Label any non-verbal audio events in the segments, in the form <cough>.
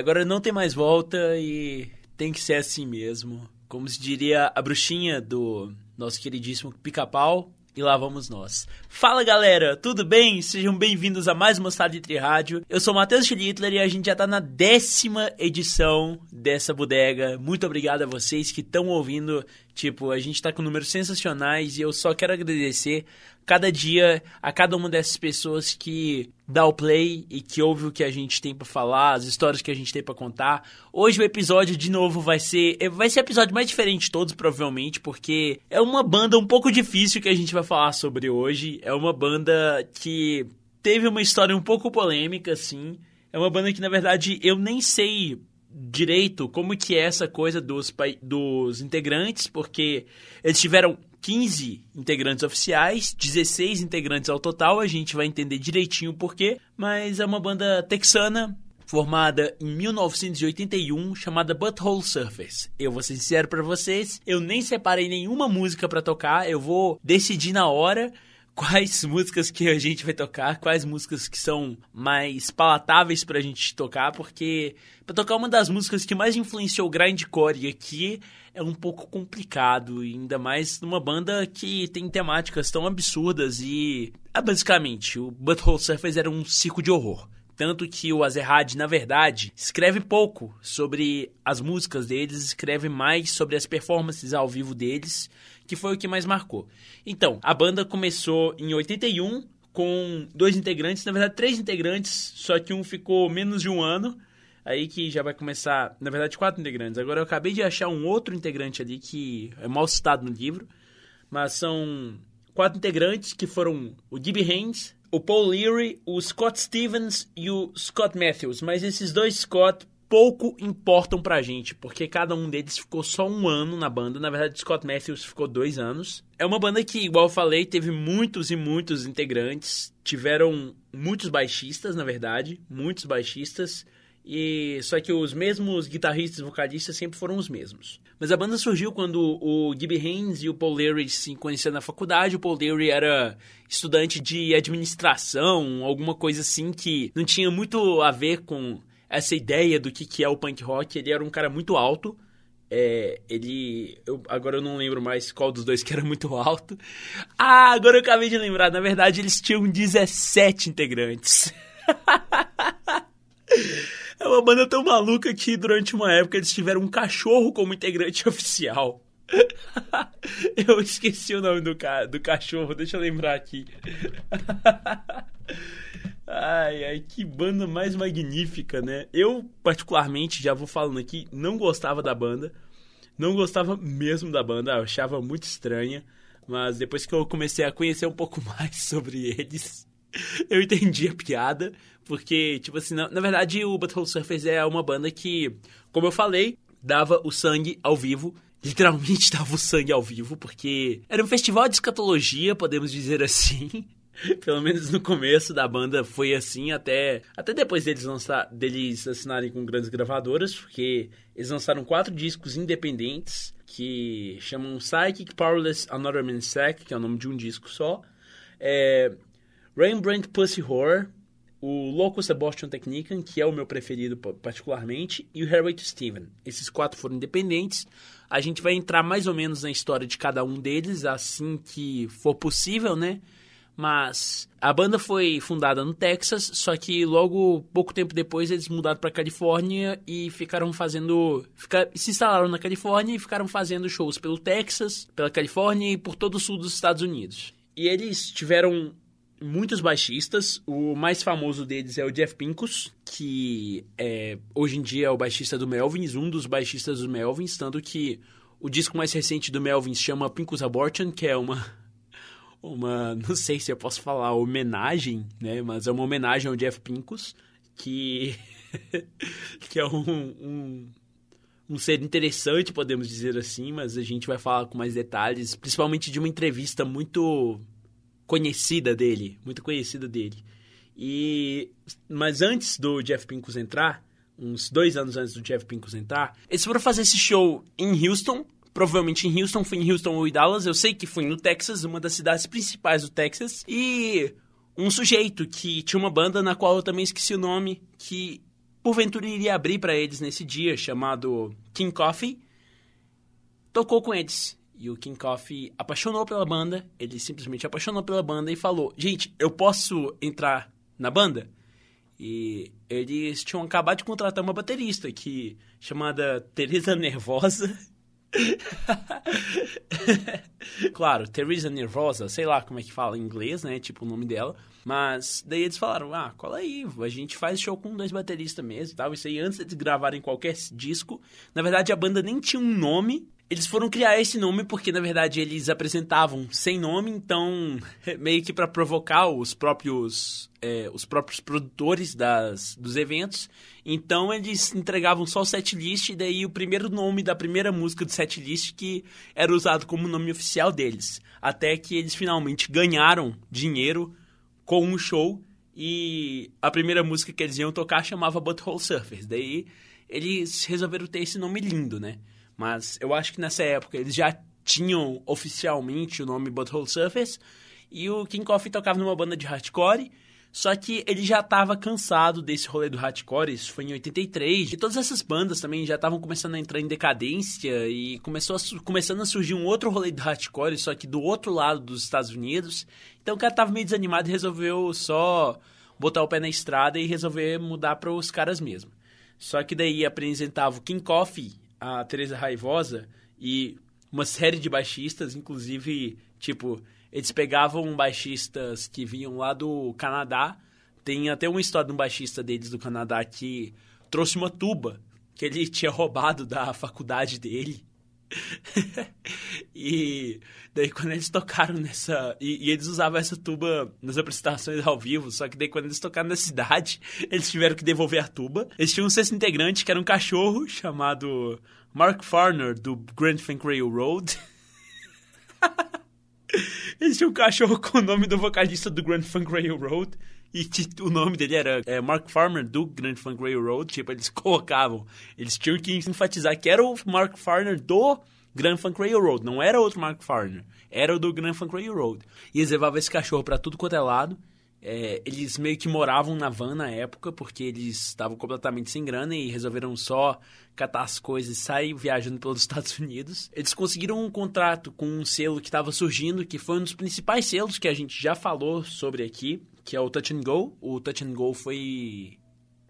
Agora não tem mais volta e tem que ser assim mesmo. Como se diria a bruxinha do nosso queridíssimo pica-pau, e lá vamos nós. Fala galera, tudo bem? Sejam bem-vindos a mais uma Sala de Tri Rádio. Eu sou Matheus Schlittler e a gente já tá na décima edição dessa bodega. Muito obrigado a vocês que estão ouvindo. Tipo, a gente tá com números sensacionais e eu só quero agradecer cada dia a cada uma dessas pessoas que dá o play e que ouve o que a gente tem para falar, as histórias que a gente tem para contar. Hoje o episódio de novo vai ser vai ser o episódio mais diferente de todos provavelmente, porque é uma banda um pouco difícil que a gente vai falar sobre hoje. É uma banda que teve uma história um pouco polêmica assim. É uma banda que na verdade eu nem sei direito como que é essa coisa dos, dos integrantes, porque eles tiveram 15 integrantes oficiais, 16 integrantes ao total, a gente vai entender direitinho o porquê, mas é uma banda texana formada em 1981, chamada Butthole Surface. Eu vou ser sincero para vocês, eu nem separei nenhuma música para tocar, eu vou decidir na hora quais músicas que a gente vai tocar, quais músicas que são mais palatáveis pra gente tocar, porque para tocar uma das músicas que mais influenciou o grindcore aqui é um pouco complicado, ainda mais numa banda que tem temáticas tão absurdas e ah, basicamente o Butthole Surfers era um circo de horror. Tanto que o Azerhad, na verdade, escreve pouco sobre as músicas deles, escreve mais sobre as performances ao vivo deles, que foi o que mais marcou. Então, a banda começou em 81 com dois integrantes, na verdade três integrantes, só que um ficou menos de um ano. Aí que já vai começar, na verdade, quatro integrantes. Agora eu acabei de achar um outro integrante ali que é mal citado no livro, mas são quatro integrantes que foram o Gibby Haynes, o Paul Leary, o Scott Stevens e o Scott Matthews. Mas esses dois Scott pouco importam pra gente, porque cada um deles ficou só um ano na banda. Na verdade, Scott Matthews ficou dois anos. É uma banda que, igual eu falei, teve muitos e muitos integrantes. Tiveram muitos baixistas, na verdade, muitos baixistas. E só que os mesmos guitarristas e vocalistas sempre foram os mesmos. Mas a banda surgiu quando o Gibby Haynes e o Paul Leary se conheceram na faculdade. O Paul Leary era estudante de administração, alguma coisa assim que não tinha muito a ver com essa ideia do que, que é o punk rock. Ele era um cara muito alto. É, ele. Eu, agora eu não lembro mais qual dos dois que era muito alto. Ah, agora eu acabei de lembrar. Na verdade, eles tinham 17 integrantes. <laughs> É uma banda tão maluca que durante uma época eles tiveram um cachorro como integrante <laughs> oficial. <laughs> eu esqueci o nome do, ca do cachorro, deixa eu lembrar aqui. Ai, ai, que banda mais magnífica, né? Eu, particularmente, já vou falando aqui, não gostava da banda. Não gostava mesmo da banda, achava muito estranha. Mas depois que eu comecei a conhecer um pouco <laughs> mais sobre eles, <laughs> eu entendi a piada, porque, tipo assim, na, na verdade o Butthole Surfers é uma banda que, como eu falei, dava o sangue ao vivo literalmente <laughs> dava o sangue ao vivo, porque era um festival de escatologia, podemos dizer assim. <laughs> Pelo menos no começo da banda foi assim, até, até depois deles, lançar, deles assinarem com grandes gravadoras, porque eles lançaram quatro discos independentes que chamam Psychic Powerless Another Man's Sack, que é o nome de um disco só. É, Rembrandt Pussy Horror, o Louco Sebastian Technican, que é o meu preferido particularmente, e o Harry to Steven. Esses quatro foram independentes. A gente vai entrar mais ou menos na história de cada um deles assim que for possível, né? Mas a banda foi fundada no Texas, só que logo pouco tempo depois eles mudaram para Califórnia e ficaram fazendo, ficar, se instalaram na Califórnia e ficaram fazendo shows pelo Texas, pela Califórnia e por todo o sul dos Estados Unidos. E eles tiveram muitos baixistas. O mais famoso deles é o Jeff Pincus, que é, hoje em dia é o baixista do Melvins, um dos baixistas do Melvins, tanto que o disco mais recente do Melvins chama Pincus Abortion, que é uma uma, <laughs> não sei se eu posso falar homenagem, né, mas é uma homenagem ao Jeff Pincus, que <laughs> que é um, um um ser interessante, podemos dizer assim, mas a gente vai falar com mais detalhes, principalmente de uma entrevista muito conhecida dele, muito conhecida dele. E mas antes do Jeff Pincus entrar, uns dois anos antes do Jeff Pincus entrar, eles foram fazer esse show em Houston. Provavelmente em Houston, foi em Houston ou em Dallas. Eu sei que foi no Texas, uma das cidades principais do Texas. E um sujeito que tinha uma banda na qual eu também esqueci o nome, que porventura iria abrir para eles nesse dia, chamado King Coffee, tocou com eles. E o King Coffee apaixonou pela banda, ele simplesmente apaixonou pela banda e falou: Gente, eu posso entrar na banda? E eles tinham acabado de contratar uma baterista que chamada Teresa Nervosa. <laughs> claro, Teresa Nervosa, sei lá como é que fala em inglês, né? Tipo o nome dela. Mas daí eles falaram: ah, cola aí, a gente faz show com dois bateristas mesmo e tal. Isso aí antes de gravarem qualquer disco. Na verdade, a banda nem tinha um nome. Eles foram criar esse nome porque, na verdade, eles apresentavam sem nome, então, <laughs> meio que para provocar os próprios, é, os próprios produtores das, dos eventos. Então, eles entregavam só o setlist, e daí o primeiro nome da primeira música do setlist que era usado como nome oficial deles. Até que eles finalmente ganharam dinheiro com um show e a primeira música que eles iam tocar chamava Butthole Surfers. Daí eles resolveram ter esse nome lindo, né? Mas eu acho que nessa época eles já tinham oficialmente o nome Butthole Surfers e o King Coffee tocava numa banda de hardcore. Só que ele já estava cansado desse rolê do hardcore, isso foi em 83. E todas essas bandas também já estavam começando a entrar em decadência e começou a, começando a surgir um outro rolê do hardcore, só que do outro lado dos Estados Unidos. Então o cara tava meio desanimado e resolveu só botar o pé na estrada e resolver mudar para os caras mesmo. Só que daí apresentava o King Coffee a Teresa Raivosa e uma série de baixistas, inclusive, tipo, eles pegavam baixistas que vinham lá do Canadá. Tem até uma história de um baixista deles do Canadá que trouxe uma tuba que ele <laughs> tinha roubado da faculdade dele. <laughs> e daí quando eles tocaram nessa. E, e, eles usavam essa tuba nas apresentações ao vivo, só que daí quando eles tocaram na cidade, <laughs> eles tiveram que devolver a tuba. Eles tinham um sexto integrante que era um cachorro chamado Mark Farner, do Grand Funk Railroad. <laughs> eles tinham um cachorro com o nome do vocalista do Grand Funk Railroad. E o nome dele era é, Mark Farmer, do Grand Funk Railroad. Tipo, eles <laughs> colocavam. Eles tinham que enfatizar que era o Mark Farner do Grand Funk Railroad. Não era outro Mark Farner. Era o do Grand Funk Railroad. E eles levavam esse cachorro para tudo quanto é lado. É, eles meio que moravam na van na época, porque eles estavam completamente sem grana e resolveram só catar as coisas e sair viajando <laughs> pelos Estados Unidos. Eles conseguiram um contrato com um selo que estava surgindo, que foi um dos principais selos que a gente já falou sobre aqui, que é o Touch and Go. O Touch and Go foi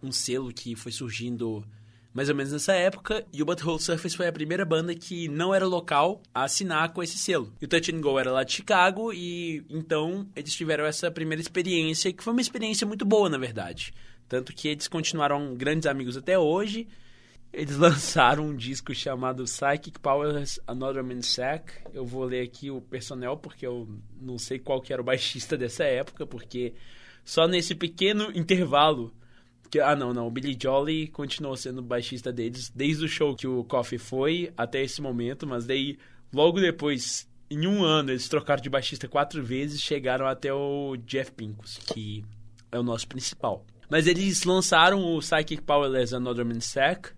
um selo que foi surgindo mais ou menos nessa época, e o Butthole Surfers foi a primeira banda que não era local a assinar com esse selo. E o Touch and Go era lá de Chicago, e então eles tiveram essa primeira experiência, que foi uma experiência muito boa, na verdade. Tanto que eles continuaram grandes amigos até hoje. Eles <laughs> lançaram um disco chamado Psychic Powers Another Man's Sack. Eu vou ler aqui o personnel porque eu não sei qual que era o baixista <laughs> dessa época, porque só nesse pequeno intervalo que, ah, não, não. O Billy Jolly continuou sendo baixista deles desde o show que o Coffee foi até esse momento, mas daí, logo depois, em um ano, eles trocaram de baixista quatro vezes chegaram até o Jeff Pincus, que é o nosso principal. Mas eles lançaram o Psychic Powerless Another Man's Sack,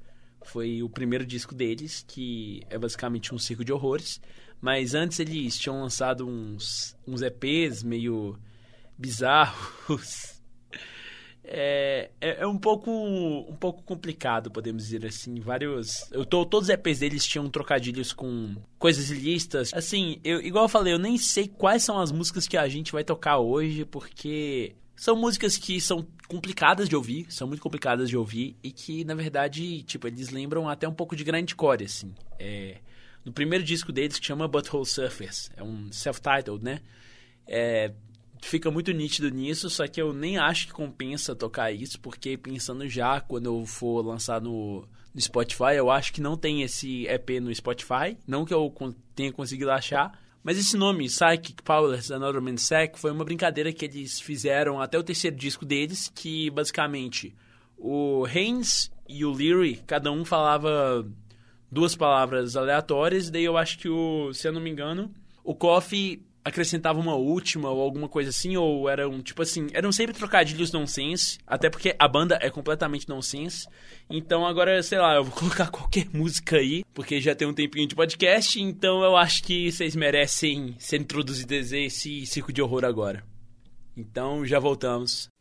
foi o primeiro disco deles, que é basicamente um circo de horrores. Mas antes eles tinham lançado uns, uns EPs meio bizarros é, é, é, um pouco um pouco complicado, podemos dizer assim. Vários. Eu tô, todos os EPs deles tinham trocadilhos com coisas ilícitas. Assim, eu, igual eu falei, eu nem sei quais são as músicas que a gente vai tocar hoje, porque são músicas que são complicadas de ouvir, são muito complicadas de ouvir, e que, na verdade, tipo, eles lembram até um pouco de grindcore, assim. É, no primeiro disco deles, que chama Butthole Surfers, é um self-titled, né? É, fica muito nítido nisso, só que eu nem acho que compensa tocar isso, porque pensando já quando eu for lançar no, no Spotify, eu acho que não tem esse EP no Spotify, não que eu tenha conseguido achar. Mas esse nome, Psychic Powers Another Man's Sack, foi uma brincadeira que eles fizeram até o terceiro disco deles, que basicamente o Haynes e o Leary, cada um falava duas palavras aleatórias, daí eu acho que o, se eu não me engano, o Coffee acrescentava uma última ou alguma coisa assim, ou eram, tipo assim, eram sempre trocadilhos nonsense, até porque a banda é completamente nonsense. Então agora, sei lá, eu vou <laughs> colocar qualquer música aí, porque já tem um tempinho de podcast, então eu acho que vocês merecem ser introduzidos a esse circo de horror agora. Então já voltamos.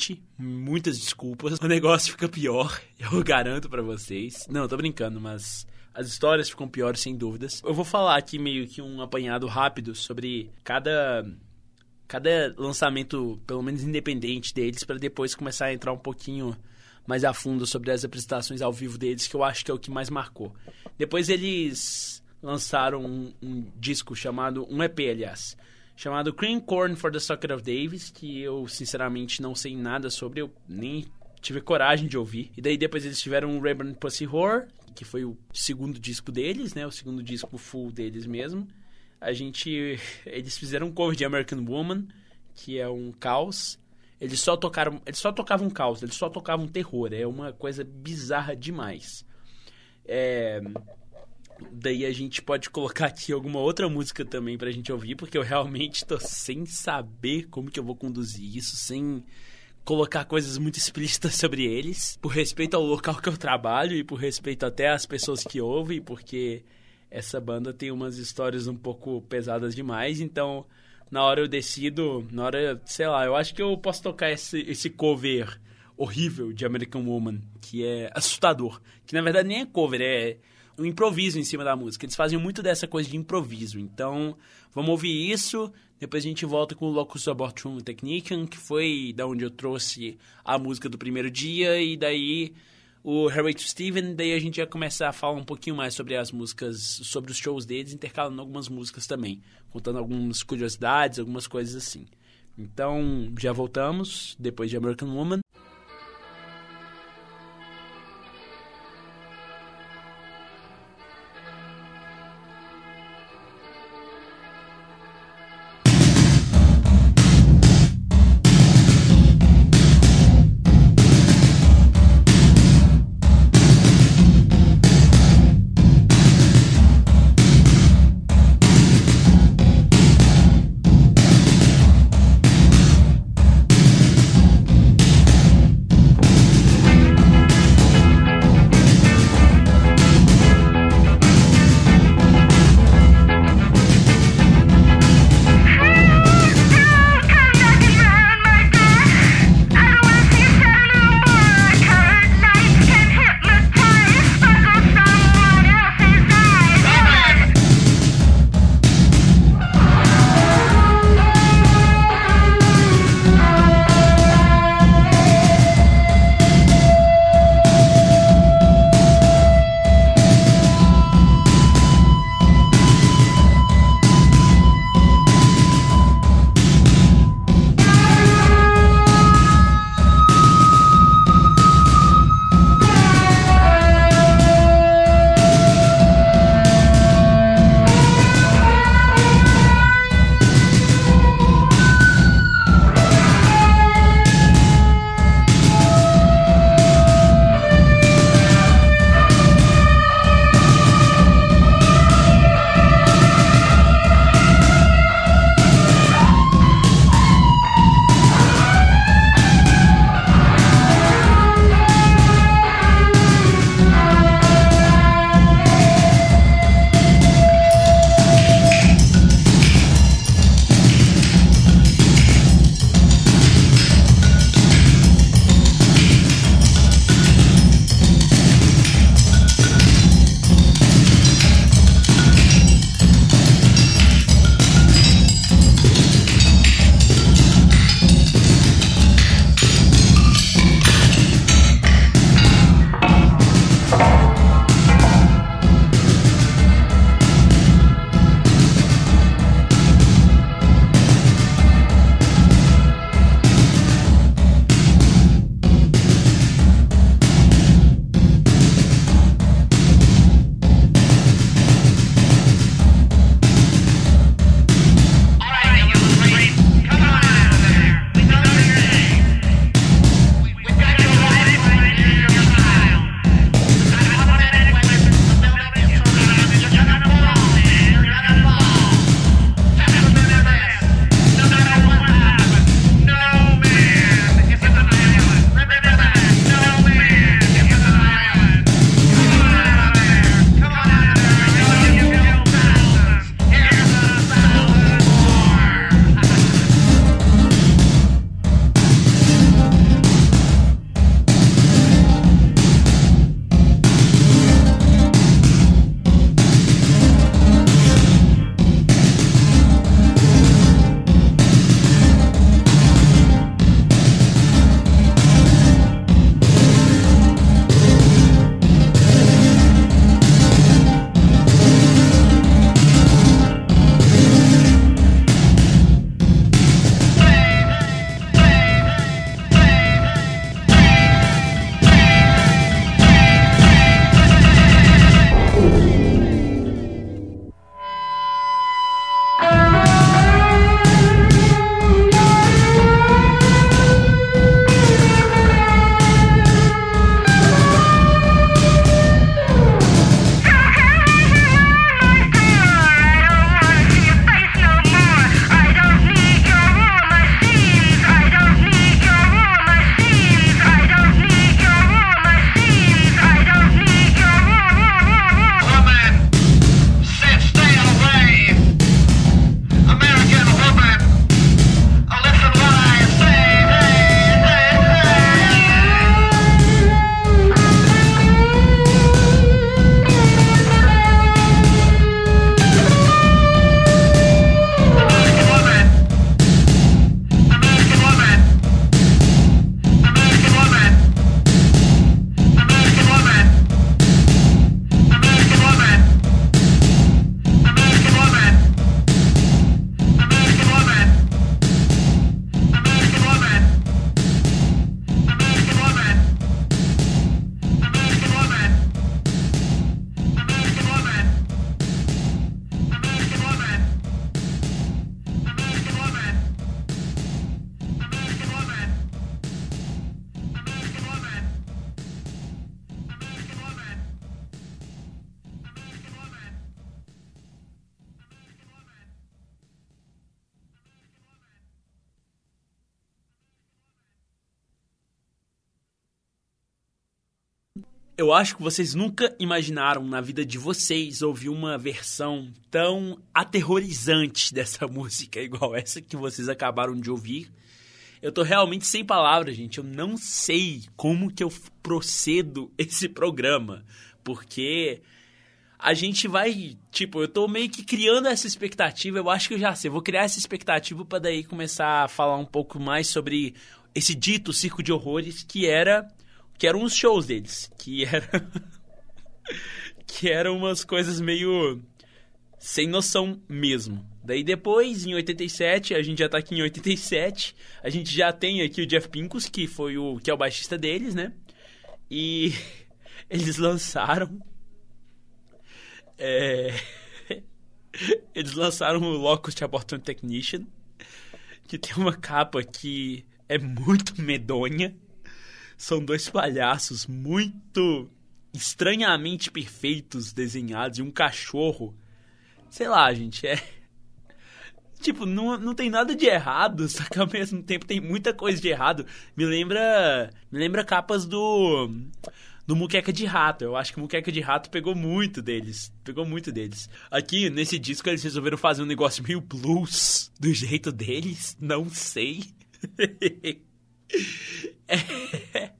Gente. Muitas desculpas. O negócio <laughs> fica pior, eu garanto para vocês. Não, tô brincando, mas as histórias ficam piores sem dúvidas. Eu vou falar aqui meio que um apanhado rápido sobre cada cada lançamento, pelo menos independente deles, para depois começar a entrar um pouquinho mais a fundo sobre as apresentações ao vivo deles, que eu acho que é o que mais marcou. Depois eles lançaram um, um disco chamado, um EP, aliás, chamado Cream Corn for the Socket of Davis, que eu sinceramente não sei nada sobre, eu nem tive coragem de ouvir. E daí depois eles tiveram o Reverend Pussy Horror, que foi o segundo disco deles, né? O segundo disco full deles mesmo. A gente... <laughs> Eles fizeram um cover de American Woman, que é um caos. Eles só tocaram... Eles só tocavam caos, eles só tocavam terror. É uma coisa bizarra demais. É... Daí a gente pode colocar aqui alguma outra música também pra gente ouvir, porque eu realmente tô sem saber como que eu vou conduzir isso, sem colocar coisas muito explícitas sobre eles, por respeito ao local que eu trabalho e por respeito até às pessoas que ouvem, porque essa banda tem umas histórias um pouco pesadas demais, então na hora eu decido, na hora, sei lá, eu acho que eu posso tocar esse, esse cover horrível de American Woman, que é assustador, que na verdade nem é cover, é um improviso em cima da música. Eles fazem muito dessa coisa de improviso. Então, vamos ouvir isso. Depois a gente volta com o Locus Abortum Technican, que foi da onde eu trouxe a música do primeiro dia. E daí o Harry to Steven. Daí a gente já começa a falar um pouquinho mais sobre as músicas, sobre os shows deles, intercalando algumas músicas também. Contando algumas curiosidades, algumas coisas assim. Então, já voltamos, depois de American Woman. Eu acho que vocês nunca imaginaram na vida de vocês ouvir uma versão tão aterrorizante <laughs> dessa música, igual essa que vocês acabaram de ouvir. Eu tô realmente sem palavras, gente. Eu não sei como que eu procedo <laughs> esse programa, porque a gente vai, tipo, eu tô meio que criando essa expectativa, eu acho que eu já sei, eu vou criar essa expectativa para daí começar a falar um pouco mais sobre esse dito circo de horrores que era que eram os shows deles, que era <laughs> que eram umas coisas meio sem noção mesmo. Daí depois, em 87, a gente já tá aqui em 87, a gente já tem aqui o Jeff Pincus, que foi o que é o baixista deles, né? E <laughs> eles lançaram é... <laughs> eles lançaram o Locust Abortion Technician, que tem uma capa que é muito medonha. São dois palhaços muito estranhamente perfeitos desenhados e um cachorro. Sei lá, gente, é. <laughs> Tipo, não, não tem nada de errado, <laughs> só que ao mesmo tempo tem muita coisa de errado. Me lembra. Me lembra capas do. Do Muqueca de Rato. Eu acho que Muqueca de Rato pegou muito deles. Pegou muito deles. Aqui, nesse disco, eles resolveram fazer um negócio meio blues do jeito deles. Não sei. <laughs> é,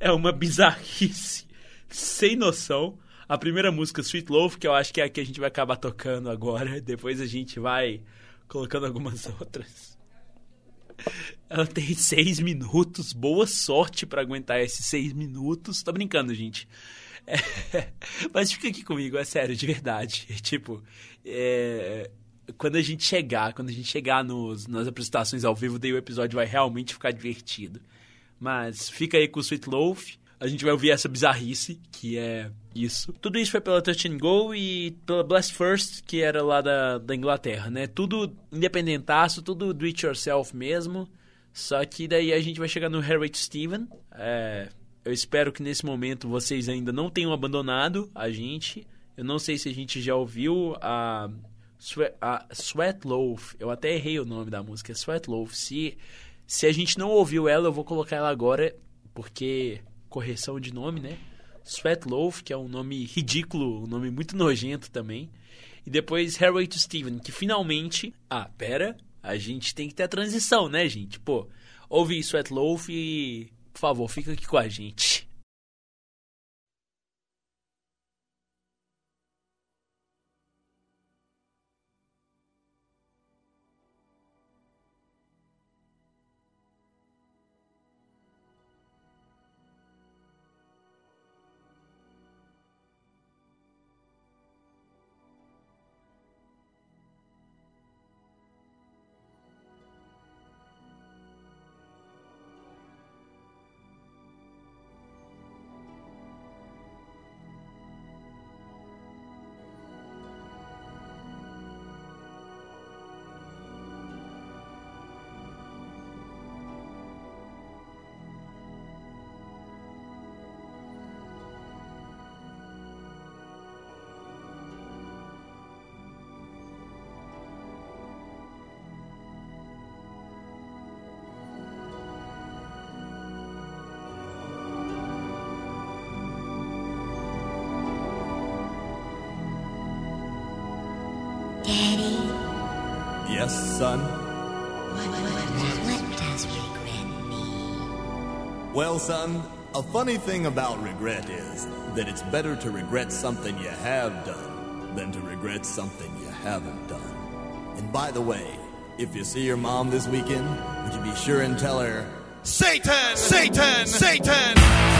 <laughs> é uma bizarrice sem noção. A primeira música, Sweet Loaf, que eu acho que é a que a gente vai acabar tocando agora. <laughs> Depois a gente vai colocando algumas <laughs> outras. Ela tem seis minutos. Boa sorte para aguentar esses seis minutos. Tô brincando, gente. É, mas fica aqui comigo, é sério, de verdade. Tipo, é, quando a gente chegar, quando a gente chegar nos, nas apresentações ao vivo, daí o episódio vai realmente ficar divertido. Mas fica aí com o Sweet Loaf. A gente vai ouvir essa bizarrice, que é isso. Tudo isso foi pela Touch and Go e pela Blast First, que era lá da, da Inglaterra, né? Tudo independentaço, tudo do it yourself mesmo. Só que daí a gente vai chegar no Harriet Steven. É, eu espero que nesse momento vocês ainda não tenham abandonado a gente. Eu não sei se a gente já ouviu a a Sweat Loaf. Eu até errei o nome da música, Sweat Loaf. Se, se a gente não ouviu ela, eu vou colocar ela agora, porque correção de nome, né? Sweat Loaf, que é um nome ridículo, um nome muito nojento também. E depois Hairway to Steven, que finalmente. Ah, pera, a gente tem que ter a transição, né, gente? Pô, ouve Sweat Loaf e, por favor, fica aqui com a gente. Well, son, a funny thing about regret is that it's better to regret something you have done than to regret something you haven't done. And by the way, if you see your mom this weekend, would you be sure and tell her, Satan! Satan! Satan!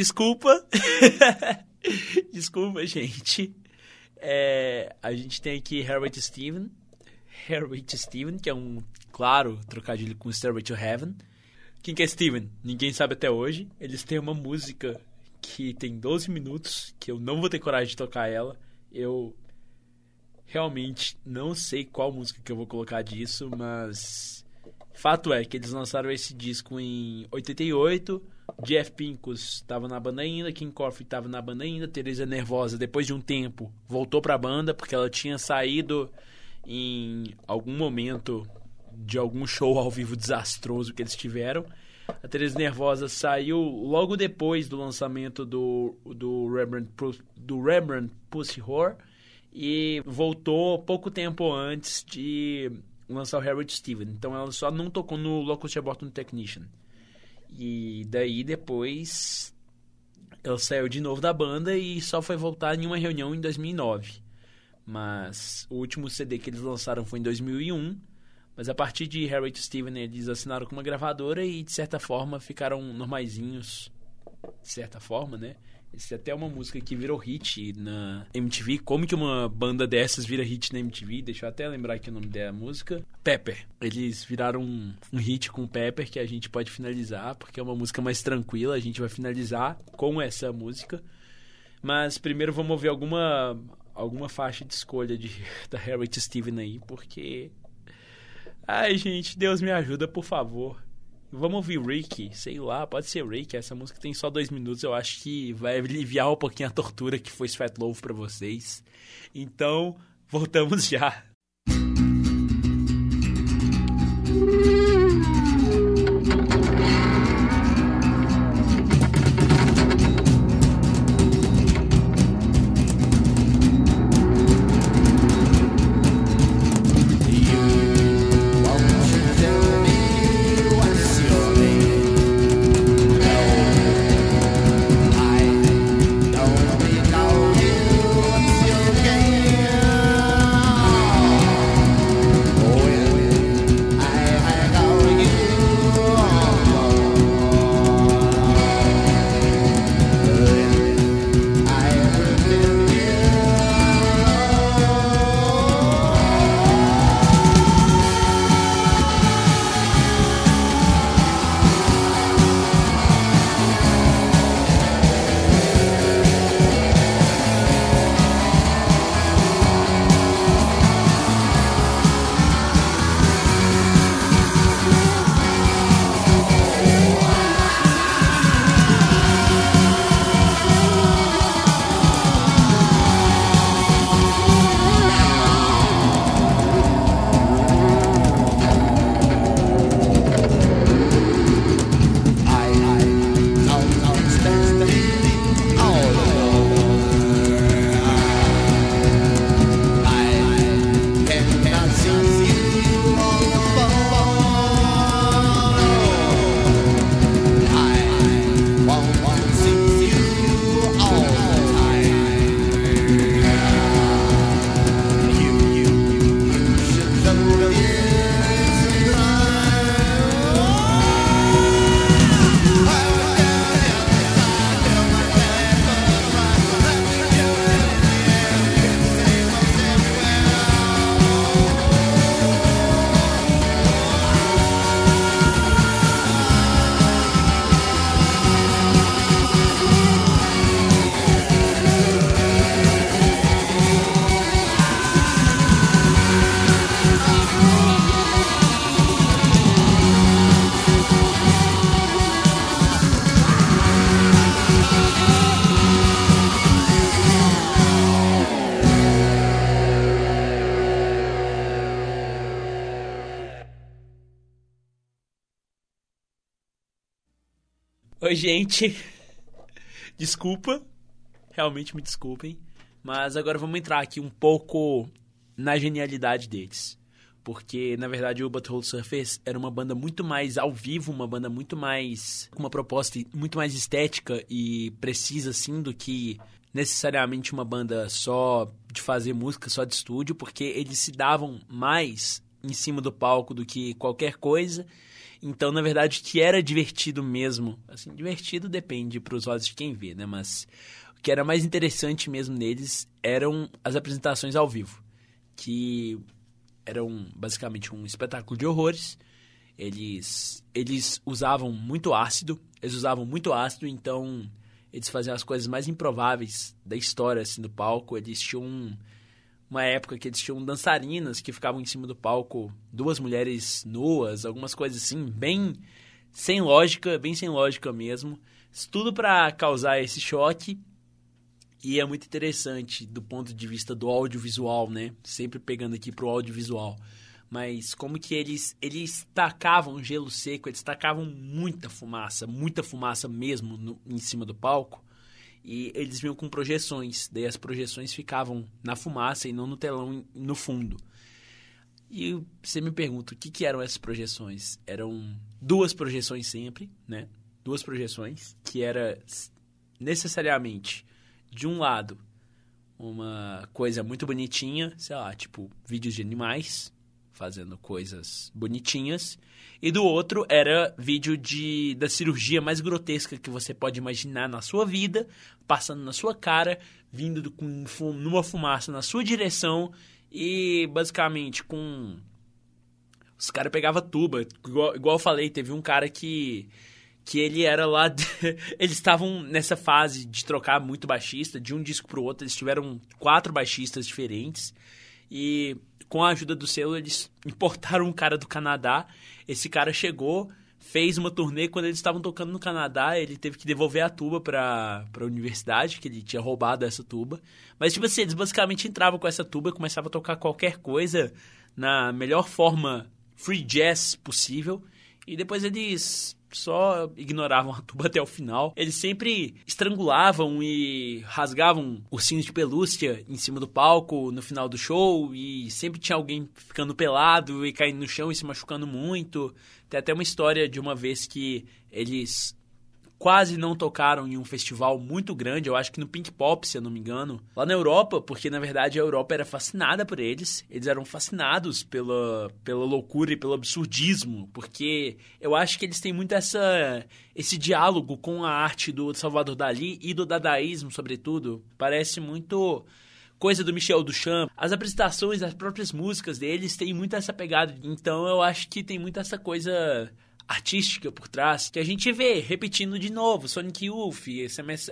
Desculpa. <laughs> desculpa, gente. É, a gente tem aqui Harriet Steven. Harriet Steven, que é um, claro, trocadilho com Stairway to Heaven. Quem que é Steven? Ninguém sabe até hoje. Eles têm uma música que tem 12 minutos, que eu não vou ter coragem de tocar ela. Eu realmente não sei qual música que eu vou colocar disso, mas fato é que eles lançaram esse disco em 88. Jeff Pincus estava na banda ainda, Kim Coffey estava na banda ainda, Teresa Nervosa, depois de um tempo, voltou para a banda porque ela tinha saído em algum momento de algum show ao vivo desastroso que eles tiveram. A Teresa Nervosa saiu logo depois do lançamento do, do Rembrandt, do Rembrandt Pussy Whore e voltou pouco tempo antes de lançar o Harold Steven. Então ela só não tocou no Locust Abortum Technician. E daí depois ela saiu de novo da banda e só foi voltar em uma reunião em 2009. Mas o último CD que eles lançaram foi em 2001. Mas a partir de Harriet Steven eles assinaram com uma gravadora e de certa forma ficaram normaisinhos. De certa forma, né? Esse é até uma música que virou hit na MTV. Como que uma banda dessas vira hit na MTV? Deixa eu até lembrar aqui o nome da música. Pepper. Eles viraram um, um hit com Pepper que a gente pode finalizar, porque é uma música mais tranquila. A gente vai finalizar com essa música. Mas primeiro vamos ouvir alguma, alguma faixa de escolha de, <laughs> da Harriet Steven aí, porque. Ai, gente, Deus me ajuda, por favor. Vamos ouvir Rick, sei lá, pode ser Rick. Essa música tem só dois minutos, eu acho que vai aliviar um pouquinho a tortura que foi Sweat Love pra vocês. Então, voltamos já. Oi, gente. Desculpa. Realmente me desculpem. Mas agora vamos entrar aqui um pouco na genialidade deles. Porque, na verdade, o Butthole Surface era uma banda muito mais ao vivo, uma banda muito mais. com uma proposta muito mais estética e precisa, assim, do que necessariamente uma banda só de fazer música, só de estúdio, porque eles se davam mais em cima do palco do que qualquer coisa Então, na verdade, que era divertido mesmo, assim, divertido depende para os olhos de quem vê, né? Mas o que era mais interessante mesmo neles eram as apresentações ao vivo, que eram basicamente um espetáculo de horrores. Eles eles usavam muito ácido, eles usavam muito ácido, então eles faziam as coisas mais improváveis da história assim do palco. Eles tinham uma época que eles tinham dançarinas que ficavam em cima do palco, duas mulheres nuas, algumas coisas assim, bem sem lógica, bem sem lógica mesmo. Tudo para causar esse choque. E é muito interessante do ponto de vista do audiovisual, né? Sempre pegando aqui pro audiovisual. Mas como que eles eles tacavam gelo seco, eles tacavam muita fumaça, muita fumaça mesmo no, em cima do palco e eles vinham com projeções. Daí as projeções ficavam na fumaça e não no telão no fundo. E você me pergunta o que, que eram essas projeções? Eram duas projeções sempre, né? Duas projeções que era necessariamente de um lado uma coisa muito bonitinha, sei lá, tipo vídeos de animais fazendo coisas bonitinhas e do outro era vídeo de da cirurgia mais grotesca que você pode imaginar na sua vida, passando na sua cara, vindo do, com numa fumaça na sua direção e basicamente com os caras pegavam tuba, igual, igual eu falei, teve um cara que que ele era lá. De... <laughs> eles estavam nessa fase de trocar muito baixista, de um disco pro outro. Eles tiveram quatro baixistas diferentes. E com a ajuda do selo, eles <laughs> importaram um cara do Canadá. Esse cara chegou, fez uma turnê. Quando eles estavam tocando no Canadá, ele teve que devolver a tuba pra, pra universidade, que ele tinha roubado essa tuba. Mas, tipo assim, eles basicamente entravam com essa tuba começavam a tocar qualquer coisa na melhor forma free jazz possível. E depois eles só ignoravam a tuba até o final. Eles sempre estrangulavam e rasgavam ursinhos de pelúcia em cima do palco no final do show e sempre tinha alguém ficando pelado e caindo no chão e se machucando muito. Tem até uma história de uma vez que eles quase não tocaram em um festival muito grande, eu acho que no Pink Pop, se eu não me engano, lá na Europa, porque na verdade a Europa era fascinada por eles, eles eram fascinados pela, pela loucura e pelo absurdismo, porque eu acho que eles têm muito essa esse diálogo com a arte do Salvador Dali e do dadaísmo, sobretudo. Parece muito coisa do Michel Duchamp. As apresentações, as próprias músicas deles têm muito essa pegada. Então eu acho que tem muito essa coisa artística por trás, que a gente vê repetindo de novo. Sonic Youth,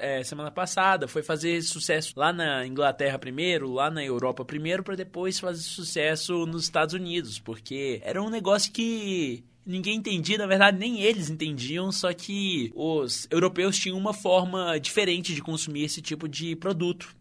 é, semana passada, foi fazer sucesso lá na Inglaterra primeiro, lá na Europa primeiro, para depois fazer sucesso nos Estados Unidos, porque era um negócio que ninguém entendia, na verdade nem eles entendiam, só que os europeus tinham uma forma diferente de consumir esse tipo de produto.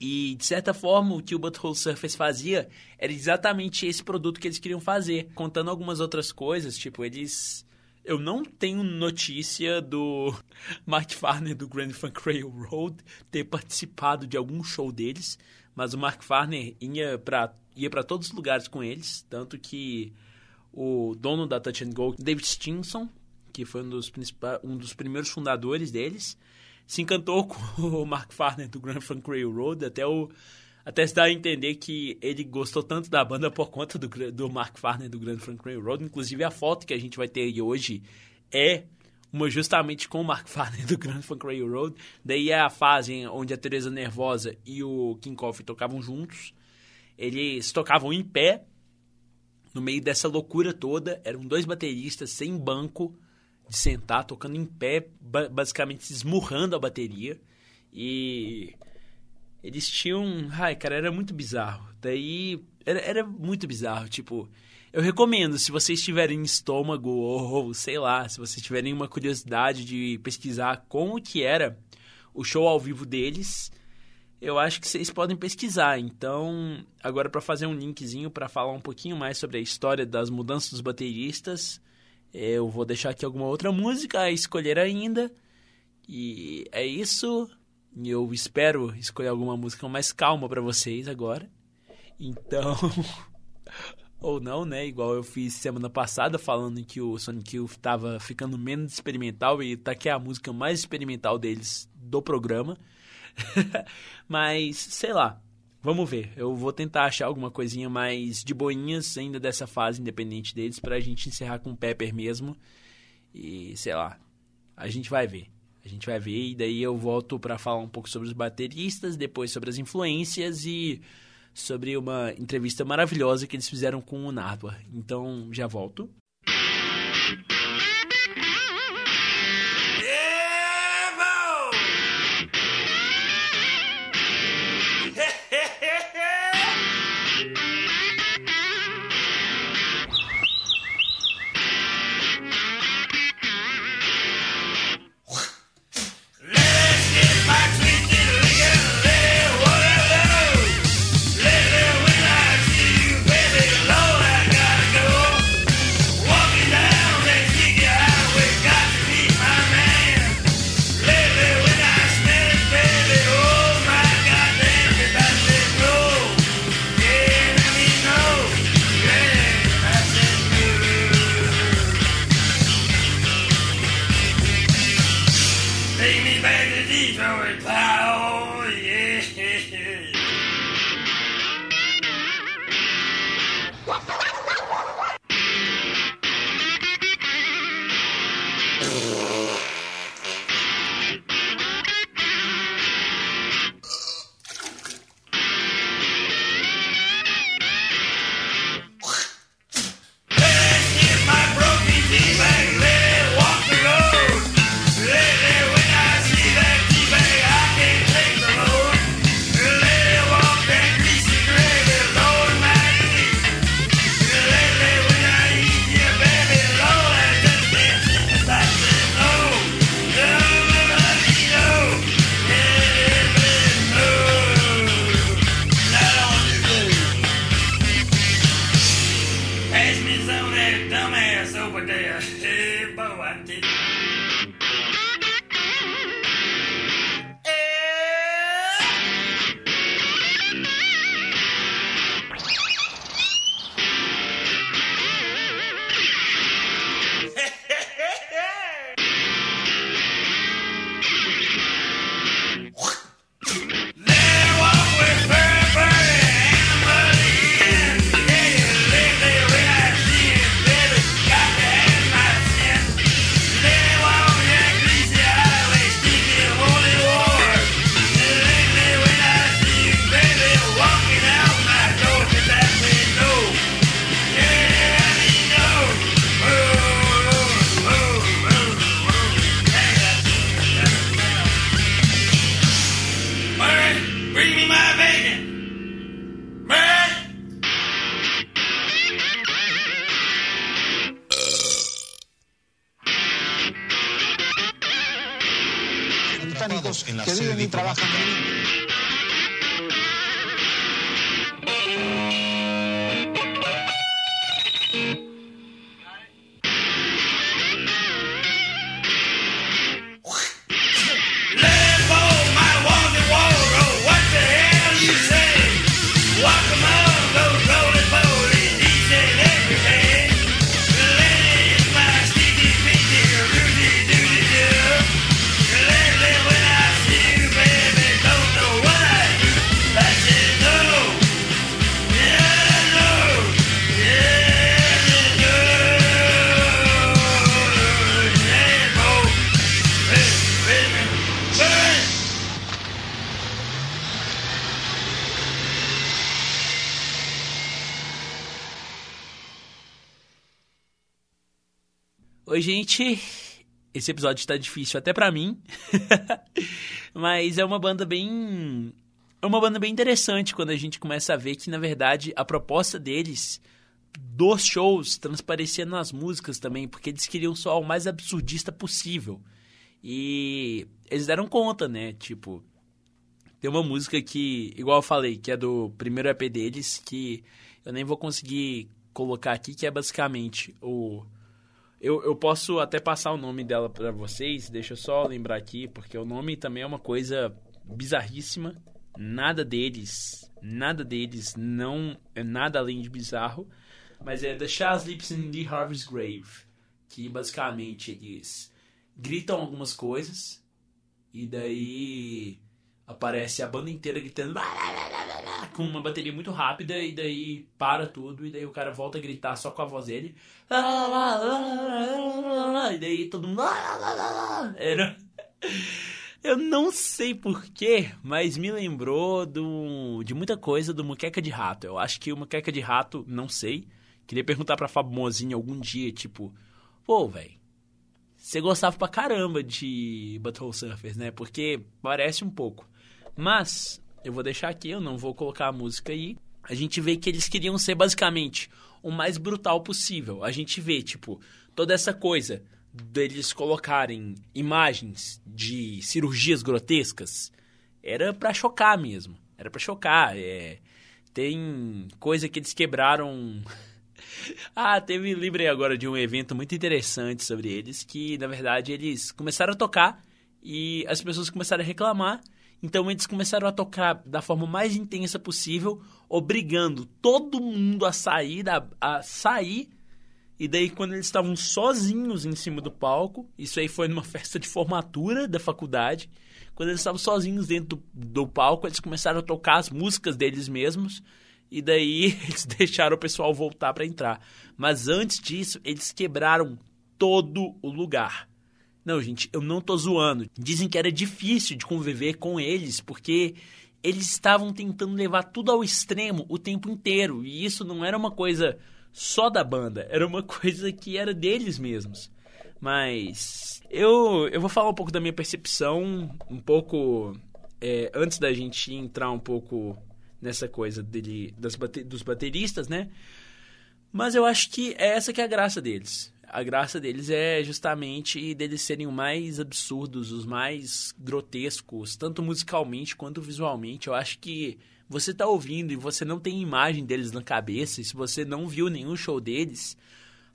E, de certa forma, o que o Butthole Surface fazia era exatamente esse produto que eles queriam fazer. Contando algumas outras coisas, tipo, eles... Eu não tenho notícia do <laughs> Mark Farner do Grand Funk Railroad ter participado de algum show deles, mas o Mark Farner ia para ia para todos os lugares com eles, tanto que o dono da Touch and Go, David Stinson, que foi um dos, um dos primeiros fundadores deles, se encantou <laughs> com o Mark Farner do Grand Funk Railroad, até o até se dá a entender que ele gostou tanto da banda por conta do, do Mark Farner do Grand Funk Railroad. Inclusive, a foto que a gente vai ter aí hoje é uma justamente com o Mark <laughs> Farner do Grand Funk Railroad. Daí é a fase onde a Teresa Nervosa e o King Coffee tocavam juntos. Eles tocavam em pé, no meio dessa loucura toda. Eram dois bateristas sem banco, de sentar tocando em pé, basicamente esmurrando a bateria. E eles tinham. Ai, cara, era muito bizarro. Daí. Era, era muito bizarro. Tipo, eu recomendo, se vocês tiverem estômago ou sei lá, se vocês tiverem uma curiosidade de pesquisar como que era o show ao vivo deles, eu acho que vocês podem pesquisar. Então, agora para fazer um linkzinho para falar um pouquinho mais sobre a história das mudanças dos bateristas, eu vou deixar aqui alguma outra música a escolher ainda. E é isso. Eu espero escolher alguma música mais calma para vocês agora. Então. <laughs> ou não, né? Igual eu fiz semana passada, falando que o Sonic Youth tava ficando menos experimental e tá aqui a música mais experimental deles do programa. <laughs> Mas, sei lá. Vamos ver. Eu vou tentar achar alguma coisinha mais de boinhas ainda dessa fase independente deles pra gente encerrar com o Pepper mesmo. E sei lá, a gente vai ver. A gente vai ver e daí eu volto para falar um pouco sobre os bateristas, depois sobre as influências e sobre uma entrevista maravilhosa que eles fizeram com o Nardwar. Então já volto. Gente. Esse episódio está difícil até para mim. <laughs> Mas é uma banda bem é uma banda bem interessante quando a gente começa a ver que na verdade a proposta deles dos shows transparecia nas músicas também, porque eles queriam só o mais absurdista possível. E eles deram conta, né? Tipo, tem uma música que, igual eu falei, que é do primeiro EP deles, que eu nem vou conseguir colocar aqui, que é basicamente o eu, eu posso até passar o nome dela para vocês, deixa eu só lembrar aqui, porque o nome também é uma coisa bizarríssima. Nada deles, nada deles não é nada além de bizarro. Mas é The Shah Sleeps in the Harvest Grave. Que basicamente eles gritam algumas coisas e daí aparece a banda inteira gritando com uma bateria muito rápida e daí para tudo e daí o cara volta a gritar só com a voz dele. E daí todo mundo. Era. Eu não sei porquê, mas me lembrou do, de muita coisa do Muqueca de Rato. Eu acho que o Muqueca de Rato, não sei. Queria perguntar pra Famosinha algum dia, tipo, pô, velho, você gostava pra caramba de Butthole Surfers, né? Porque parece um pouco. Mas, eu vou deixar aqui, eu não vou colocar a música aí. A gente vê que eles queriam ser basicamente o mais brutal possível. A gente vê, tipo, toda essa coisa deles colocarem imagens de cirurgias grotescas. Era para chocar mesmo. Era para chocar. É... Tem coisa que eles quebraram <laughs> ah, teve lembrei agora de um evento muito interessante sobre eles que, na verdade, eles começaram a tocar e as pessoas começaram a reclamar. Então eles começaram a tocar da forma mais intensa possível, obrigando todo mundo a sair da, a sair. E daí quando eles estavam sozinhos em cima do palco, isso aí foi numa <laughs> festa de formatura da faculdade, quando eles estavam sozinhos dentro do, do palco, eles começaram a tocar as músicas deles mesmos e daí <laughs> eles deixaram o pessoal voltar para entrar. Mas antes disso, eles quebraram todo o lugar. Não, gente, eu não tô zoando. Dizem que era difícil de conviver com eles porque eles estavam tentando levar tudo ao extremo o tempo inteiro. E isso não era uma coisa só da banda, era uma <laughs> coisa que era deles mesmos. Mas eu, eu vou falar um pouco da minha percepção, um pouco. É, antes da gente entrar um pouco nessa coisa dele, das dos bateristas, né? Mas eu acho que é essa que é a graça deles. A graça deles é justamente deles serem os mais absurdos, os mais grotescos, tanto musicalmente quanto visualmente. Eu acho que você tá ouvindo e você não tem imagem deles na cabeça, e se você não viu nenhum show deles,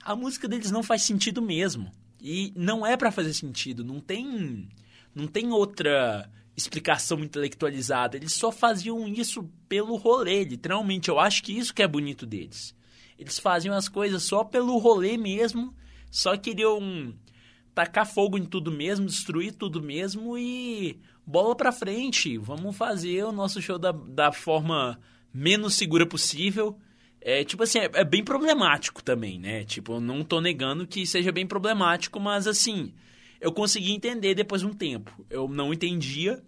a música deles não faz sentido mesmo. E não é para fazer sentido, não tem não tem outra explicação intelectualizada. Eles só faziam isso pelo rolê, literalmente. Eu acho que isso que é bonito deles. Eles faziam as coisas só pelo rolê mesmo, só queriam tacar fogo em tudo mesmo, destruir tudo mesmo e bola pra frente. Vamos fazer o nosso show da, da forma menos segura possível. É, tipo assim, é, é bem problemático também, né? Tipo, eu não tô negando que seja bem problemático, mas assim, eu consegui entender depois de um tempo. Eu não entendia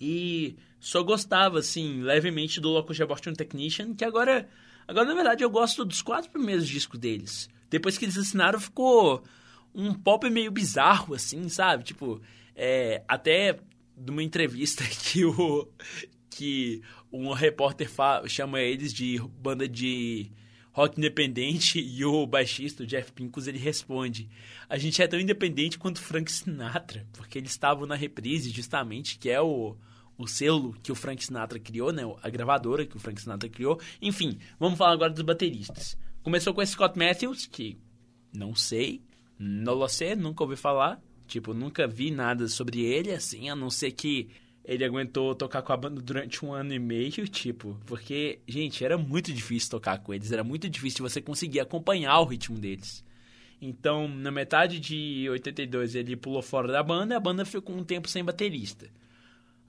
e só gostava, assim, levemente do Local Abortion Technician, que agora, agora, na verdade, eu gosto dos quatro primeiros discos deles. Depois que eles assinaram, ficou um pop meio bizarro, assim, sabe? Tipo, é, até de uma entrevista <laughs> que o que um repórter chama eles de banda de rock independente <laughs> e o baixista, o Jeff Pincus, ele responde: A gente é tão independente quanto Frank Sinatra, porque eles estavam na reprise, justamente, que é o, o selo que o Frank Sinatra criou, né? A gravadora que o Frank Sinatra criou. Enfim, vamos falar agora dos bateristas. Começou com Scott Matthews, que não sei, não lo sei, nunca ouvi falar. Tipo, nunca vi nada sobre ele, assim, a não ser que ele aguentou tocar com a banda durante um ano e meio, tipo, porque, gente, era muito difícil tocar com eles, era muito difícil você conseguir acompanhar o ritmo deles. Então, na metade de 82, ele pulou fora da banda e a banda ficou um tempo sem baterista.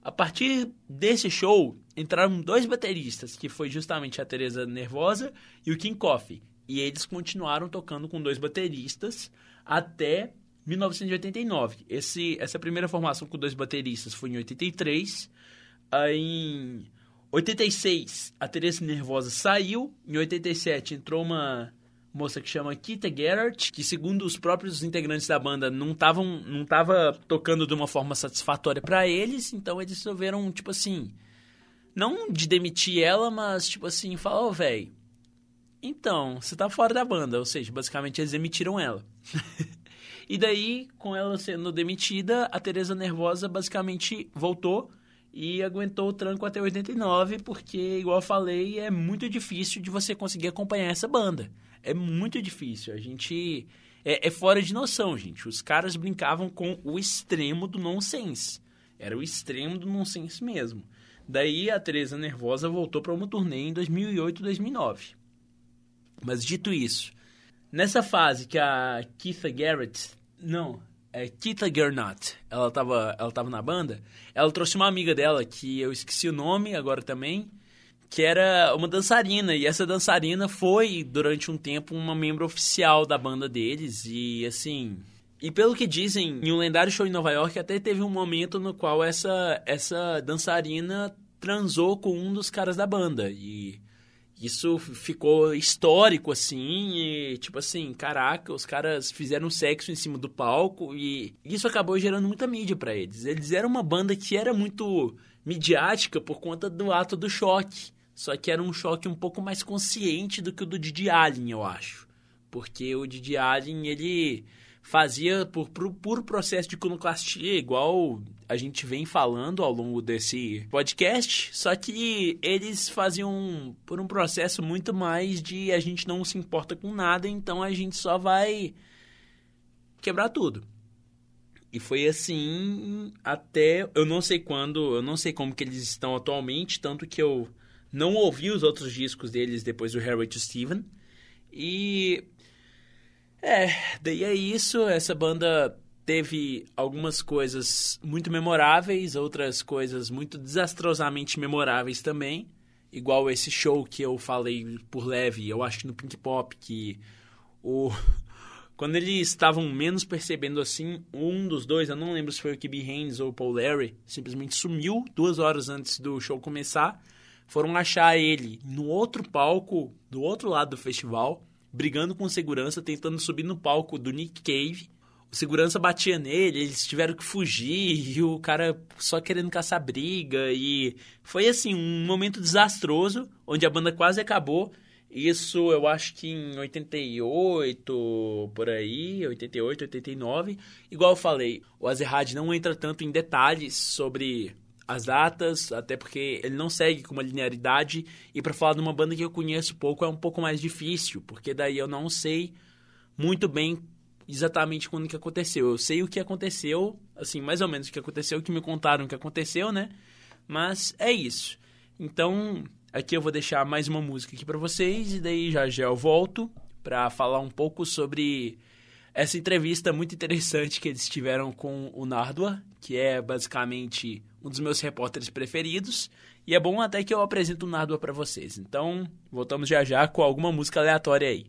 A partir desse show, entraram dois bateristas, que foi justamente a Teresa Nervosa e o King Coffee. E eles continuaram tocando com dois bateristas até 1989. Esse, essa primeira formação com dois bateristas foi em 83. Aí, em 86, a Teresa Nervosa saiu. Em 87, entrou uma moça que chama Kita Gerhardt, que segundo os próprios integrantes da banda não estavam não tava tocando de uma forma satisfatória para eles, então eles resolveram tipo assim, não de demitir ela, mas tipo assim, falar, ô, oh, velho, então, você tá fora da banda, ou seja, basicamente eles demitiram ela. <laughs> E daí, com ela sendo demitida, a Teresa Nervosa basicamente voltou e aguentou o tranco até 89, porque, igual eu falei, é muito difícil de você conseguir acompanhar essa banda. É muito difícil. A gente. É, é fora de noção, gente. Os caras brincavam com o extremo do nonsense. Era o extremo do nonsense mesmo. Daí a Teresa Nervosa voltou para uma turnê em 2008 2009. Mas dito isso, nessa fase que a Keitha Garrett não, é Kita Gernot. Ela tava, ela tava na banda. Ela trouxe uma amiga dela, que eu esqueci o nome agora também, que era uma dançarina. E essa dançarina foi, durante um tempo, uma membro oficial da banda deles. E, assim... E pelo que dizem, em um lendário show em Nova York, até teve um momento no qual essa, essa dançarina transou com um dos caras da banda. E isso ficou histórico, assim, e tipo assim, caraca, os caras fizeram sexo em cima do palco e isso acabou gerando muita mídia para eles. Eles eram uma banda que era muito midiática por conta do ato do choque. Só que era um choque um pouco mais consciente do que o do Didi Allen, eu acho. Porque o Didi Allen, ele fazia por, puro processo de iconoclastia, igual a gente vem falando ao longo desse podcast, só que eles faziam por um processo muito mais de a gente não se importa com nada, então a gente só vai quebrar tudo. E foi assim até eu não sei quando, eu não sei como que eles estão atualmente, tanto que eu não ouvi os outros discos deles depois do Harry to Steven. E é, daí é isso. Essa banda teve algumas coisas muito memoráveis, outras coisas muito desastrosamente memoráveis também. Igual esse show que eu falei por leve, eu acho que no Pink Pop, que o. <laughs> Quando eles estavam menos percebendo assim, um dos dois, eu não lembro se foi o Kibi Haynes ou o Paul Larry, simplesmente sumiu duas horas antes do show começar. Foram achar ele no outro palco, do outro lado do festival brigando com segurança, tentando subir no palco do Nick Cave. Segurança batia nele, eles tiveram que fugir <laughs> e o cara só querendo caçar briga. E foi assim, um momento desastroso, onde a banda quase acabou. Isso eu acho que em 88, por aí, 88, 89. Igual eu falei, o Azerrad não entra tanto em detalhes sobre as datas, até porque ele não segue com uma linearidade. E para falar de uma banda que eu conheço pouco é um pouco mais difícil, porque daí eu não sei muito bem exatamente quando que aconteceu. Eu sei o que aconteceu, assim, mais ou menos o que aconteceu, o que me contaram o que aconteceu, né? Mas é isso. Então, aqui eu vou deixar mais uma música aqui para vocês e daí já já eu volto para falar um pouco sobre essa entrevista muito interessante que eles tiveram com o Nardua, que é basicamente um dos meus repórteres preferidos. E é bom até que eu apresento o Nardua para vocês. Então, voltamos já já com alguma música aleatória aí.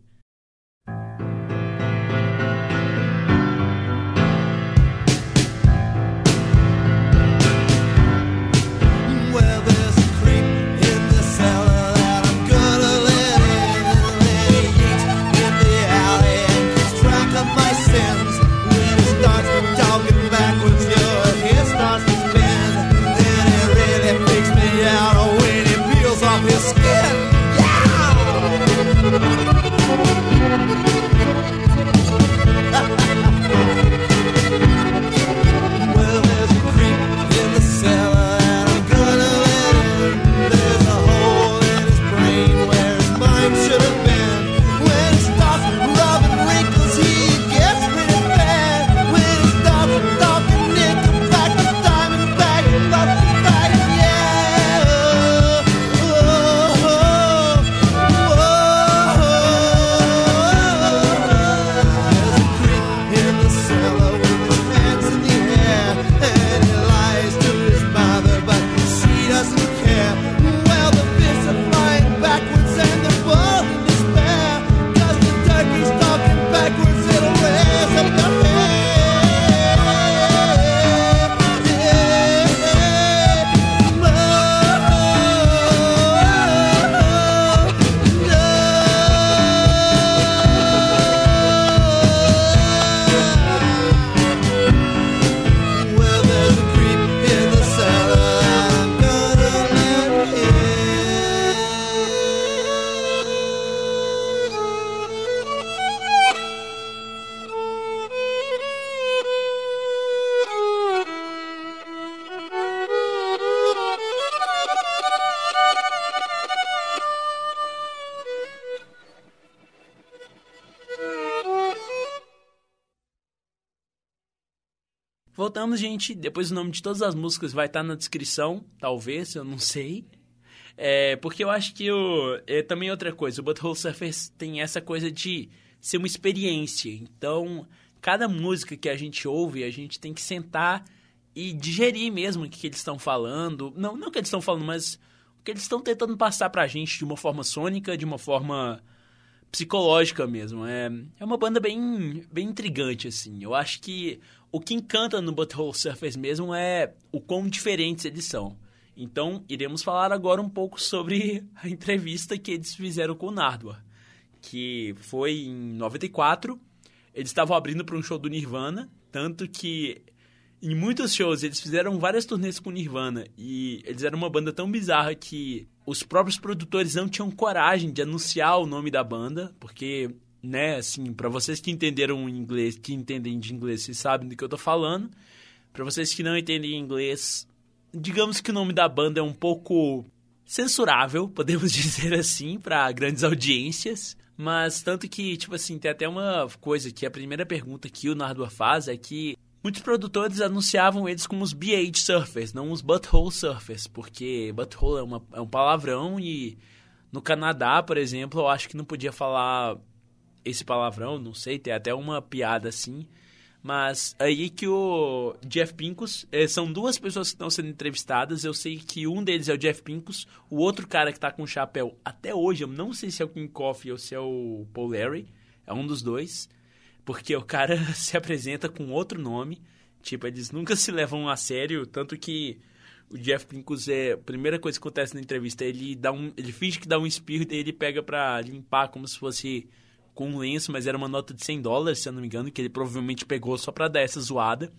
Voltamos, gente. Depois o nome de todas as músicas vai estar na descrição, talvez, eu não sei. É, porque eu acho que o, é também outra coisa. O Butthole Surfers tem essa coisa de ser uma experiência. Então, cada música que a gente ouve, a gente tem que sentar e digerir mesmo o que, que eles estão falando. Não, não o que eles estão falando, mas que eles estão tentando passar pra gente de uma forma sônica, de uma forma psicológica mesmo. É, é uma banda bem, bem intrigante, assim. Eu acho que o que encanta no Butthole Surfers mesmo é o quão diferentes eles são. Então, iremos falar agora um pouco sobre a entrevista que eles fizeram com o Nardwar, que foi em 94. Eles estavam abrindo para um show do Nirvana, tanto que em muitos shows eles fizeram várias turnês com Nirvana e eles eram uma banda tão bizarra que os próprios produtores não tinham coragem de anunciar o nome da banda, porque, né, assim, para vocês que entenderam inglês, que entendem de inglês, vocês sabem do que eu tô falando. Para vocês que não entendem inglês, digamos que o nome da banda é um pouco censurável, <laughs> podemos dizer assim, para grandes audiências. Mas tanto que, tipo assim, tem até uma coisa que a primeira pergunta que o Nardua faz é que muitos produtores anunciavam eles como os BH Surfers, não os Butthole Surfers, porque Butthole é, uma, é um palavrão e no Canadá, por exemplo, eu acho que não podia falar esse palavrão, não sei, tem até uma piada assim. Mas aí que o Jeff Pincus, eh, são duas pessoas que estão sendo entrevistadas. Eu sei que um deles é o Jeff Pincus, o outro cara que tá com o chapéu até hoje, eu não sei se é o King Coffee ou se é o Paul Larry, é um dos dois, porque o cara <laughs> se apresenta com outro nome. Tipo, eles nunca se levam a sério, tanto que o Jeff Pincus é a primeira coisa que acontece na entrevista, ele dá um, ele finge que dá um espirro e ele pega para limpar como se fosse com um lenço, mas era uma nota de 100 dólares, se eu não me engano, que ele provavelmente pegou só pra dar essa zoada.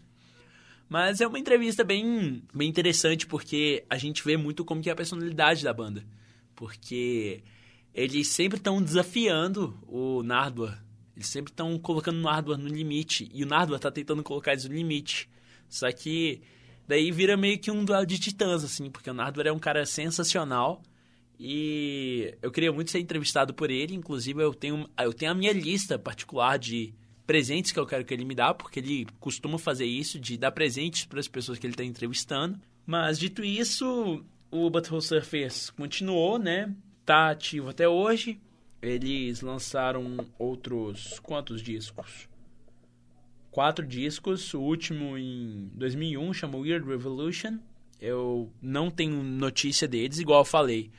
Mas é uma entrevista bem, bem interessante porque a gente vê muito como que é a personalidade da banda. Porque eles sempre estão desafiando o Nardwar. Eles sempre estão colocando o Nardwar no limite. E o Nardwar tá tentando colocar eles no limite. Só que daí vira meio que um duelo de titãs, assim. Porque o Nardwar é um cara sensacional. E eu queria muito ser entrevistado por ele. Inclusive, eu tenho, eu tenho a minha lista particular de presentes que eu quero que ele me dá, porque ele costuma fazer isso, de dar presentes para as pessoas que ele está entrevistando. Mas, dito isso, o Butthole Surfers continuou, né? Tá ativo até hoje. Eles lançaram outros quantos discos? Quatro discos. O último em 2001 chama Weird Revolution. Eu não tenho notícia deles, igual eu falei.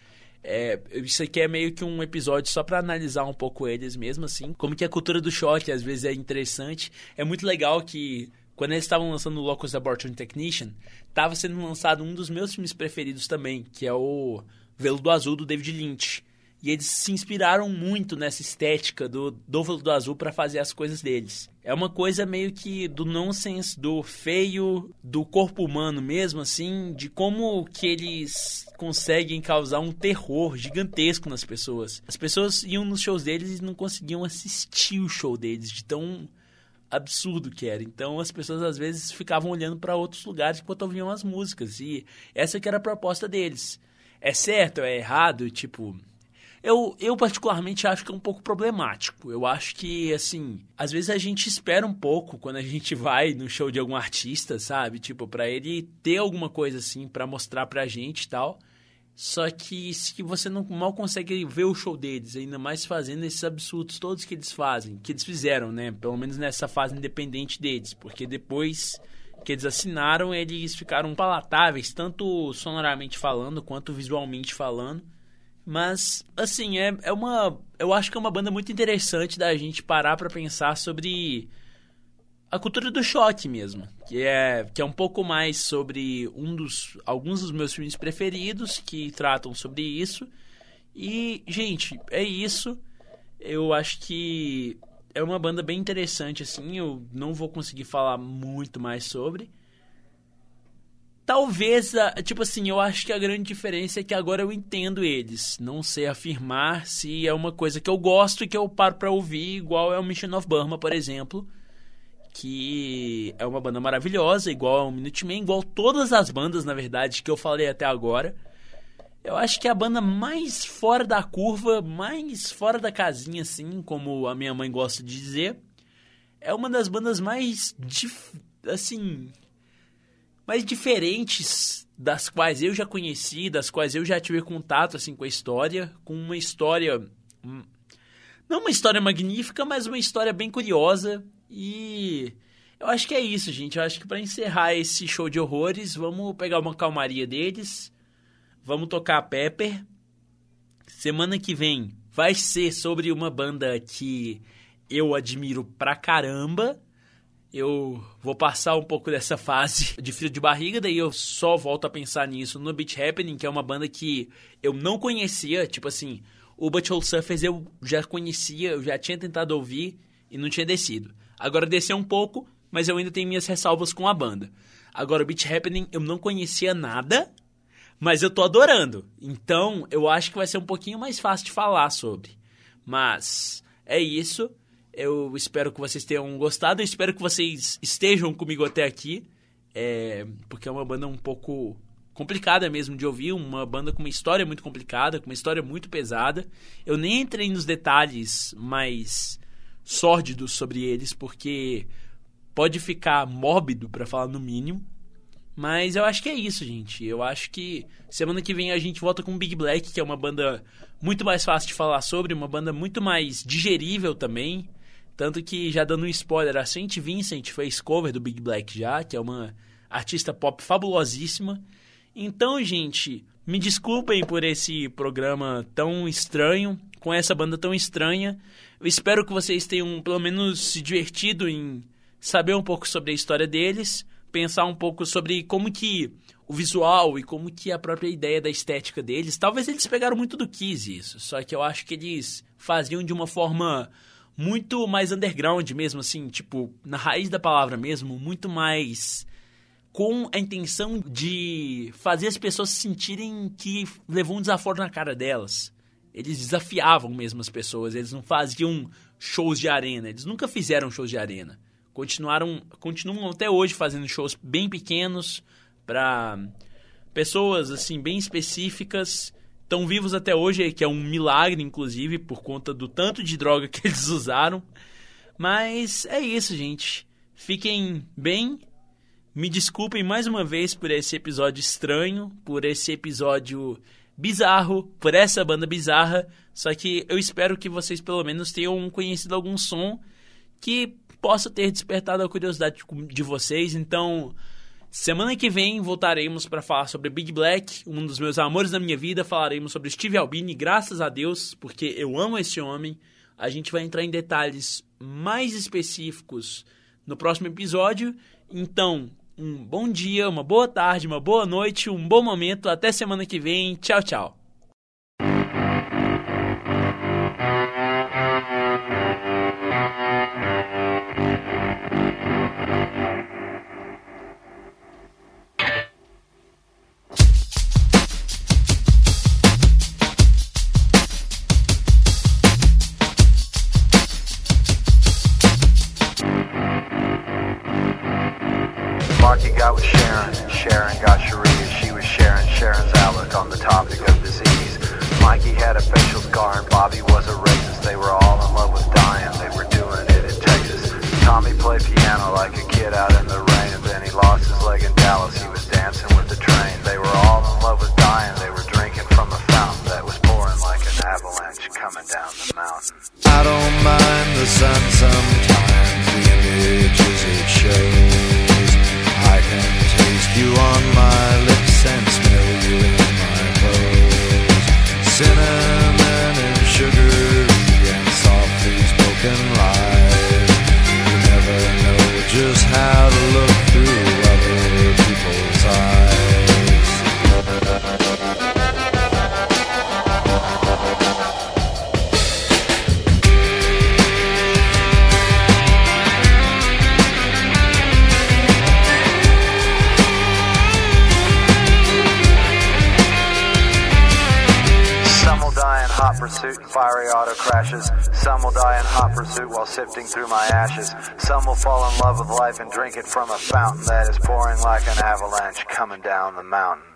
É, isso aqui é meio que um episódio só para analisar um pouco eles mesmo, assim. Como que a cultura do choque às vezes é interessante. É muito legal que quando eles estavam lançando o Locus Laboratory Technician, estava sendo lançado um dos meus filmes preferidos também, que é o Veludo Azul do David Lynch. E eles se inspiraram muito nessa estética do, do Veludo Azul para fazer as coisas deles. É uma coisa meio que do nonsense, do feio, do corpo humano mesmo, assim, de como que eles conseguem causar um terror gigantesco nas pessoas. As pessoas iam nos shows deles e não conseguiam assistir o show deles, de tão absurdo que era. Então as pessoas às vezes ficavam olhando para outros lugares enquanto ouviam as músicas. E essa que era a proposta deles. É certo, é errado, tipo, eu, eu particularmente acho que é um pouco problemático. Eu acho que, assim, às vezes a gente espera um pouco quando a gente vai no show de algum artista, sabe? Tipo, para ele ter alguma coisa assim para mostrar pra gente e tal. Só que se você não mal consegue ver o show deles, ainda mais fazendo esses absurdos todos que eles fazem, que eles fizeram, né? Pelo menos nessa fase independente deles, porque depois que eles assinaram, eles ficaram palatáveis, tanto sonoramente falando quanto visualmente falando. Mas, assim, é, é uma. Eu acho que é uma banda muito interessante da gente parar para pensar sobre a cultura do choque mesmo. Que é, que é um pouco mais sobre um dos. alguns dos meus filmes preferidos que tratam sobre isso. E, gente, é isso. Eu acho que é uma banda bem interessante, assim. Eu não vou conseguir falar muito mais sobre. Talvez, tipo assim, eu acho que a grande diferença é que agora eu entendo eles. Não sei afirmar se é uma coisa que eu gosto e que eu paro pra ouvir, igual é o Mission of Burma, por exemplo. Que é uma banda maravilhosa, igual ao Minutemen, igual todas as bandas, na verdade, que eu falei até agora. Eu acho que é a banda mais fora da curva, mais fora da casinha, assim, como a minha mãe gosta de dizer. É uma das bandas mais, assim, mas diferentes das quais eu já conheci, das quais eu já tive contato assim com a história, com uma história hum, não uma história magnífica, mas uma história bem curiosa e eu acho que é isso, gente. Eu acho que para encerrar esse show de horrores, vamos pegar uma calmaria deles, vamos tocar Pepper. Semana que vem vai ser sobre uma banda que eu admiro pra caramba. Eu vou passar um pouco dessa fase de frio de barriga, daí eu só volto a pensar nisso no Beach Happening, que é uma banda que eu não conhecia, tipo assim, o Butthole Surfers eu já conhecia, eu já tinha tentado ouvir e não tinha descido. Agora desceu um pouco, mas eu ainda tenho minhas ressalvas com a banda. Agora o Beach Happening eu não conhecia nada, mas eu tô adorando. Então, eu acho que vai ser um pouquinho mais fácil de falar sobre. Mas é isso. Eu espero que vocês tenham gostado. Eu espero que vocês estejam comigo até aqui. É, porque é uma banda um pouco complicada mesmo de ouvir. Uma banda com uma história muito complicada, com uma história muito pesada. Eu nem entrei nos detalhes mais sórdidos sobre eles, porque pode ficar mórbido, para falar no mínimo. Mas eu acho que é isso, gente. Eu acho que semana que vem a gente volta com Big Black, que é uma banda muito mais fácil de falar sobre, uma banda muito mais digerível também. Tanto que, já dando um spoiler, a Saint Vincent fez cover do Big Black já, que é uma artista pop fabulosíssima. Então, gente, me desculpem por esse programa tão estranho, com essa banda tão estranha. Eu espero que vocês tenham pelo menos se divertido em saber um pouco sobre a história deles, pensar um pouco sobre como que o visual e como que a própria ideia da estética deles. Talvez eles pegaram muito do Kiss isso, só que eu acho que eles faziam de uma forma muito mais underground mesmo, assim, tipo, na raiz da palavra mesmo, muito mais com a intenção de fazer as pessoas sentirem que levou um desaforo na cara delas. Eles desafiavam mesmo as pessoas, eles não faziam shows de arena, eles nunca fizeram shows de arena. Continuaram, continuam até hoje fazendo shows bem pequenos para pessoas assim bem específicas estão vivos até hoje, que é um milagre, inclusive, por conta do tanto de droga que <laughs> eles usaram. Mas é isso, gente. Fiquem bem. Me desculpem mais uma vez por esse episódio estranho, por esse episódio bizarro, por essa banda bizarra. Só que eu espero que vocês pelo menos tenham conhecido algum som que possa ter despertado a curiosidade de vocês. Então, Semana que vem voltaremos para falar sobre Big Black, um dos meus amores da minha vida. Falaremos sobre Steve Albini, graças a Deus, porque eu amo esse homem. A gente vai entrar em detalhes mais específicos no próximo episódio. Então, um bom dia, uma boa tarde, uma boa noite, um bom momento. Até semana que vem. Tchau, tchau. It from a fountain that is pouring like an avalanche coming down the mountain.